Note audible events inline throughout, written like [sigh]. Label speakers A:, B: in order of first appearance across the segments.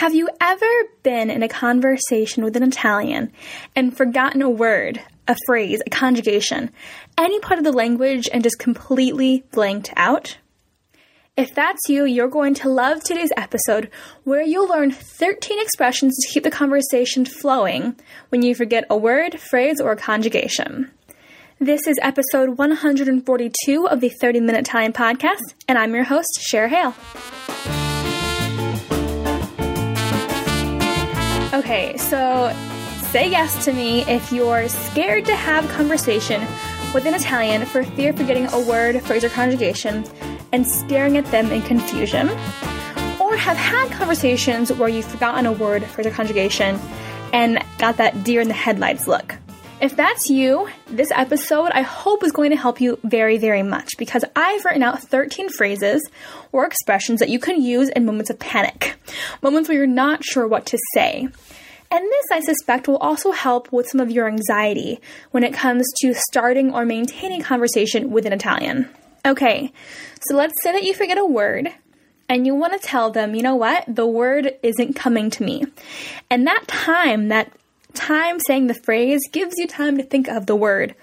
A: Have you ever been in a conversation with an Italian and forgotten a word, a phrase, a conjugation, any part of the language and just completely blanked out? If that's you, you're going to love today's episode where you'll learn 13 expressions to keep the conversation flowing when you forget a word, phrase, or conjugation. This is episode 142 of the 30 Minute Italian Podcast, and I'm your host, Cher Hale. Okay, so say yes to me if you're scared to have conversation with an Italian for fear of forgetting a word, phrase, or conjugation and staring at them in confusion. Or have had conversations where you've forgotten a word, phrase, or conjugation and got that deer in the headlights look. If that's you, this episode I hope is going to help you very, very much because I've written out 13 phrases or expressions that you can use in moments of panic, moments where you're not sure what to say. And this, I suspect, will also help with some of your anxiety when it comes to starting or maintaining conversation with an Italian. Okay, so let's say that you forget a word and you want to tell them, you know what, the word isn't coming to me. And that time, that time saying the phrase gives you time to think of the word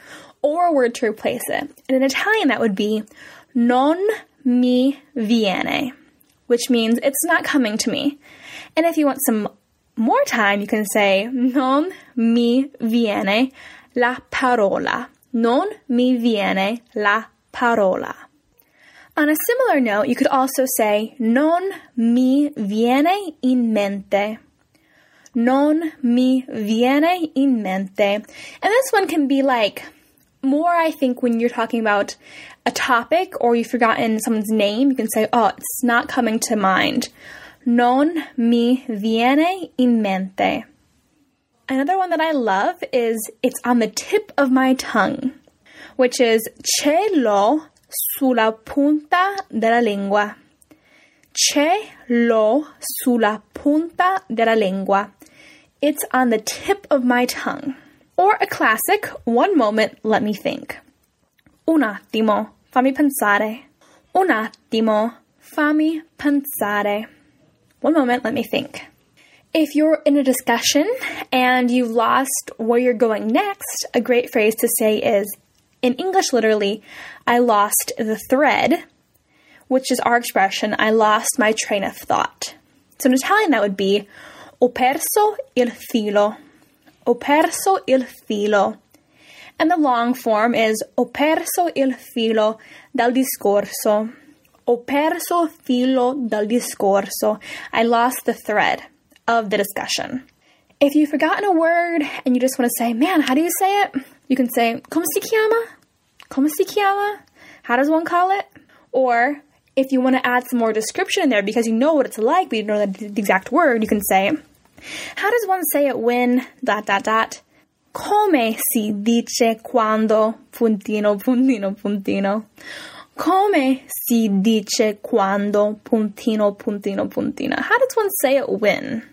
A: or a word to replace it. And in Italian, that would be non mi viene, which means it's not coming to me. And if you want some more time, you can say non mi viene la parola. Non mi viene la parola. On a similar note, you could also say non mi viene in mente. Non mi viene in mente. And this one can be like more, I think, when you're talking about a topic or you've forgotten someone's name, you can say, oh, it's not coming to mind non mi viene in mente. Another one that I love is it's on the tip of my tongue, which is ce l'ho sulla punta della lingua. Ce l'ho sulla punta della lingua. It's on the tip of my tongue. Or a classic, one moment, let me think. Un attimo, fammi pensare. Un attimo, fammi pensare. One moment, let me think. If you're in a discussion and you've lost where you're going next, a great phrase to say is, in English literally, I lost the thread, which is our expression, I lost my train of thought. So in Italian, that would be, ho perso il filo. Ho perso il filo. And the long form is, ho perso il filo dal discorso. Ho perso filo dal discorso. I lost the thread of the discussion. If you've forgotten a word and you just want to say, man, how do you say it? You can say, come si chiama? Come si chiama? How does one call it? Or if you want to add some more description in there because you know what it's like, but you don't know the exact word, you can say, how does one say it when dot dot dot? Come si dice quando puntino puntino puntino? Come si dice quando puntino puntino puntina? How does one say it when?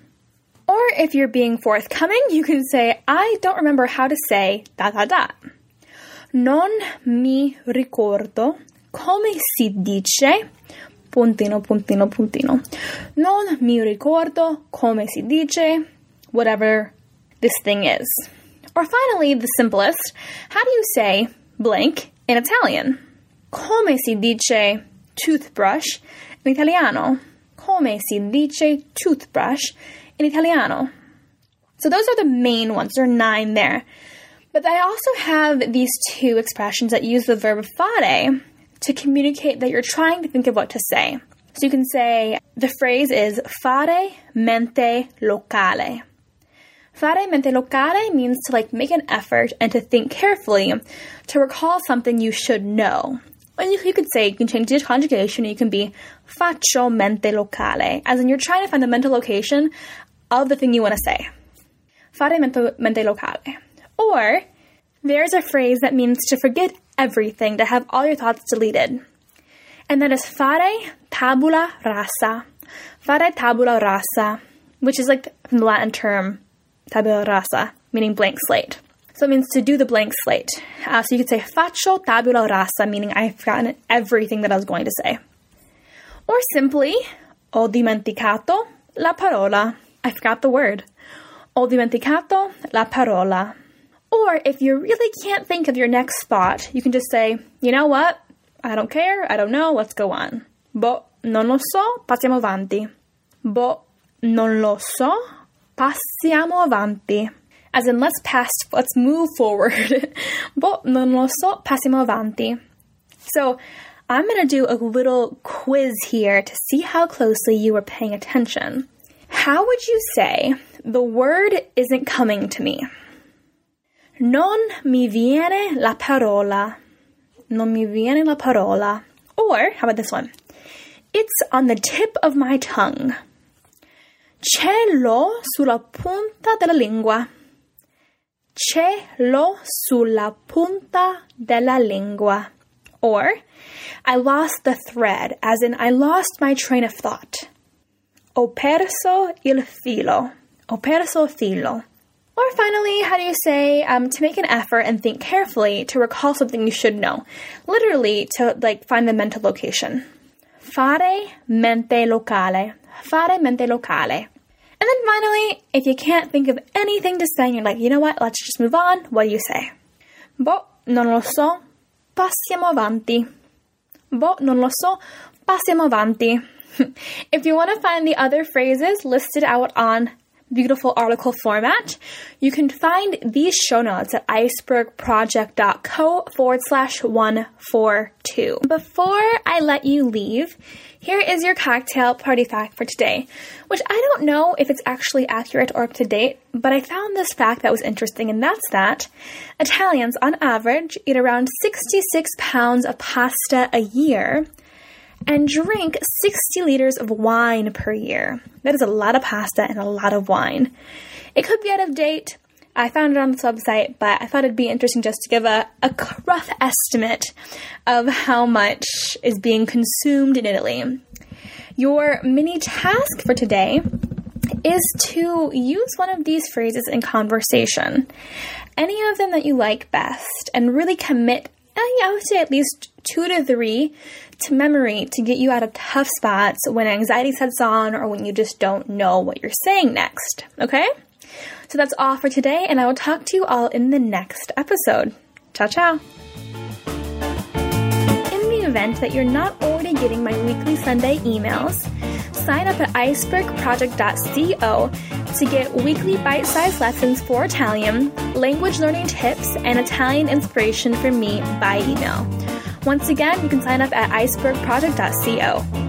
A: Or if you're being forthcoming, you can say, I don't remember how to say dot dot dot. Non mi ricordo come si dice puntino puntino puntino. Non mi ricordo come si dice whatever this thing is. Or finally, the simplest, how do you say blank in Italian? Come si dice toothbrush in italiano? Come si dice toothbrush in italiano? So those are the main ones. There are nine there. But I also have these two expressions that use the verb fare to communicate that you're trying to think of what to say. So you can say the phrase is fare mente locale. Fare mente locale means to like make an effort and to think carefully to recall something you should know. And you, you could say, you can change the conjugation, you can be faccio mente locale, as in you're trying to find the mental location of the thing you want to say. Fare mente, mente locale. Or, there's a phrase that means to forget everything, to have all your thoughts deleted. And that is fare tabula rasa. Fare tabula rasa, which is like from the Latin term tabula rasa, meaning blank slate. So it means to do the blank slate. Uh, so you could say faccio tabula rasa, meaning I've forgotten everything that I was going to say. Or simply, ho dimenticato la parola. I forgot the word. Ho dimenticato la parola. Or if you really can't think of your next spot, you can just say, you know what? I don't care. I don't know. Let's go on. Boh, non lo so. Passiamo avanti. Boh, non lo so. Passiamo avanti. As in, let's pass, let's move forward. [laughs] boh, non lo so. Passiamo avanti. So, I'm going to do a little quiz here to see how closely you were paying attention. How would you say the word isn't coming to me? Non mi viene la parola. Non mi viene la parola. Or, how about this one? It's on the tip of my tongue. Ce l'ho sulla punta della lingua. Ce l'ho sulla punta della lingua. Or, I lost the thread, as in I lost my train of thought. Ho perso il filo. Ho perso il filo. Or finally, how do you say um, to make an effort and think carefully to recall something you should know? Literally, to like find the mental location. Fare mente locale. Fare mente locale. And then finally, if you can't think of anything to say, and you're like, you know what, let's just move on. What do you say? Boh, non lo so. Passiamo avanti. Boh, non lo so. Passiamo avanti. [laughs] if you want to find the other phrases listed out on beautiful article format, you can find these show notes at icebergproject.co forward slash 142. Before I let you leave, here is your cocktail party fact for today, which I don't know if it's actually accurate or up to date, but I found this fact that was interesting, and that's that Italians, on average, eat around 66 pounds of pasta a year and drink 60 liters of wine per year. That is a lot of pasta and a lot of wine. It could be out of date. I found it on this website, but I thought it'd be interesting just to give a, a rough estimate of how much is being consumed in Italy. Your mini task for today is to use one of these phrases in conversation. Any of them that you like best, and really commit, eh, I would say at least two to three to memory to get you out of tough spots when anxiety sets on or when you just don't know what you're saying next. Okay? So that's all for today, and I will talk to you all in the next episode. Ciao, ciao. In the event that you're not already getting my weekly Sunday emails, sign up at icebergproject.co to get weekly bite sized lessons for Italian, language learning tips, and Italian inspiration from me by email. Once again, you can sign up at icebergproject.co.